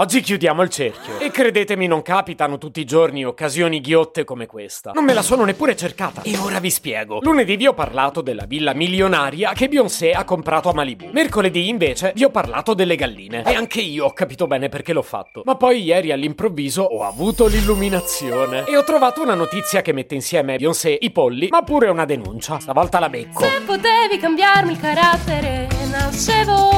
Oggi chiudiamo il cerchio. E credetemi, non capitano tutti i giorni occasioni ghiotte come questa. Non me la sono neppure cercata. E ora vi spiego. Lunedì vi ho parlato della villa milionaria che Beyoncé ha comprato a Malibu. Mercoledì, invece, vi ho parlato delle galline. E anche io ho capito bene perché l'ho fatto. Ma poi ieri all'improvviso ho avuto l'illuminazione. E ho trovato una notizia che mette insieme Beyoncé, i polli, ma pure una denuncia. Stavolta la becco. Se potevi cambiarmi il carattere, nascevo.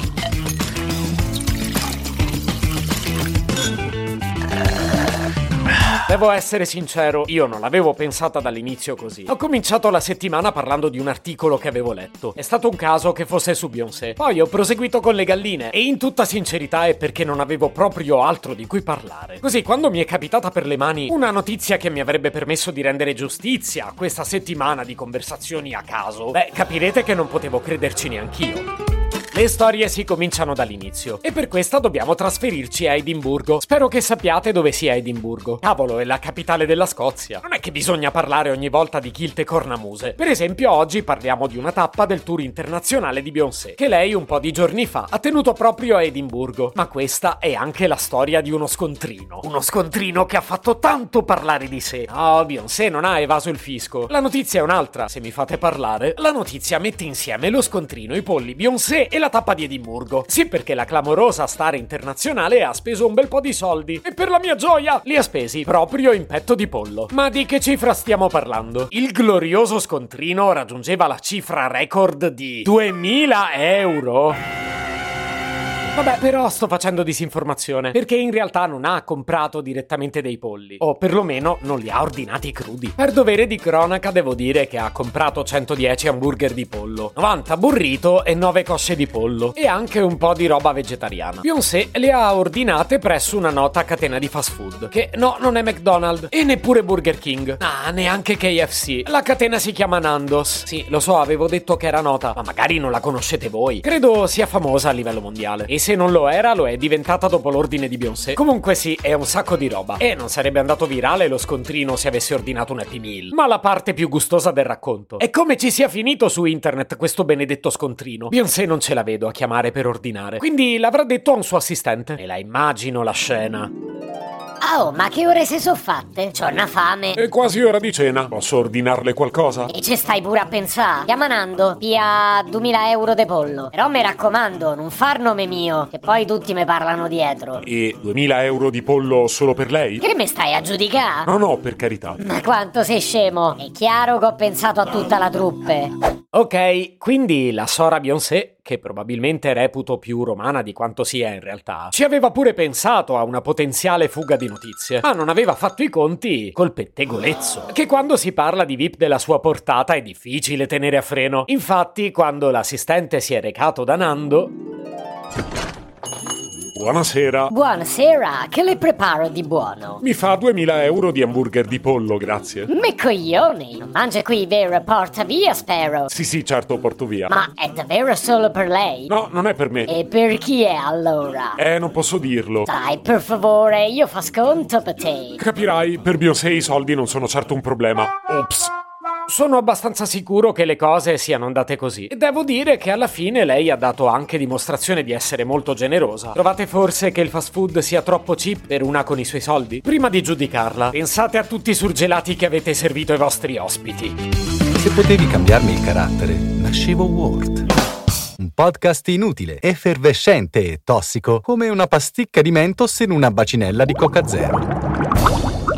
Devo essere sincero, io non l'avevo pensata dall'inizio così. Ho cominciato la settimana parlando di un articolo che avevo letto. È stato un caso che fosse su Beyoncé. Poi ho proseguito con le galline e in tutta sincerità è perché non avevo proprio altro di cui parlare. Così quando mi è capitata per le mani una notizia che mi avrebbe permesso di rendere giustizia a questa settimana di conversazioni a caso, beh, capirete che non potevo crederci neanch'io. Le storie si cominciano dall'inizio e per questa dobbiamo trasferirci a Edimburgo. Spero che sappiate dove sia Edimburgo. Cavolo, è la capitale della Scozia. Non è che bisogna parlare ogni volta di kilt e cornamuse. Per esempio, oggi parliamo di una tappa del tour internazionale di Beyoncé, che lei un po' di giorni fa ha tenuto proprio a Edimburgo. Ma questa è anche la storia di uno scontrino. Uno scontrino che ha fatto tanto parlare di sé. Oh, Beyoncé non ha evaso il fisco. La notizia è un'altra, se mi fate parlare. La notizia mette insieme lo scontrino, i polli, Beyoncé e la tappa di Edimburgo. Sì, perché la clamorosa star internazionale ha speso un bel po' di soldi. E per la mia gioia li ha spesi proprio in petto di pollo. Ma di che cifra stiamo parlando? Il glorioso scontrino raggiungeva la cifra record di 2000 euro. Vabbè, però sto facendo disinformazione, perché in realtà non ha comprato direttamente dei polli, o perlomeno non li ha ordinati crudi. Per dovere di cronaca devo dire che ha comprato 110 hamburger di pollo, 90 burrito e 9 cosce di pollo, e anche un po' di roba vegetariana. Beyoncé le ha ordinate presso una nota catena di fast food, che no, non è McDonald's, e neppure Burger King, ah, neanche KFC. La catena si chiama Nandos. Sì, lo so, avevo detto che era nota, ma magari non la conoscete voi. Credo sia famosa a livello mondiale. E se non lo era, lo è diventata dopo l'ordine di Beyoncé. Comunque sì, è un sacco di roba. E non sarebbe andato virale lo scontrino se avesse ordinato un Happy Meal. Ma la parte più gustosa del racconto è come ci sia finito su internet questo benedetto scontrino. Beyoncé non ce la vedo a chiamare per ordinare. Quindi l'avrà detto a un suo assistente. E la immagino la scena. Oh, ma che ore si sono fatte? C'ho una fame. È quasi ora di cena. Posso ordinarle qualcosa? E ci stai pure a pensare. Chiama Nando, via 2000 euro de pollo. Però mi raccomando, non far nome mio, che poi tutti mi parlano dietro. E 2000 euro di pollo solo per lei? Che mi stai a giudicare? No, no, per carità. Ma quanto sei scemo? È chiaro che ho pensato a tutta la truppe. Ok, quindi la Sora Beyoncé, che probabilmente reputo più romana di quanto sia in realtà, ci aveva pure pensato a una potenziale fuga di notizie, ma non aveva fatto i conti col pettegolezzo, che quando si parla di VIP della sua portata è difficile tenere a freno. Infatti, quando l'assistente si è recato da Nando... Buonasera. Buonasera, che le preparo di buono? Mi fa 2000 euro di hamburger di pollo, grazie. Me coglioni, non mangia qui, vero? Porta via, spero. Sì, sì, certo, porto via. Ma è davvero solo per lei? No, non è per me. E per chi è allora? Eh, non posso dirlo. Dai, per favore, io fa sconto per te. Capirai, per Beyoncé i soldi non sono certo un problema. Ops. Sono abbastanza sicuro che le cose siano andate così. E devo dire che alla fine lei ha dato anche dimostrazione di essere molto generosa. Trovate forse che il fast food sia troppo cheap per una con i suoi soldi? Prima di giudicarla, pensate a tutti i surgelati che avete servito ai vostri ospiti. Se potevi cambiarmi il carattere, nascevo Ward. Un podcast inutile, effervescente e tossico, come una pasticca di mentos in una bacinella di Coca Zero.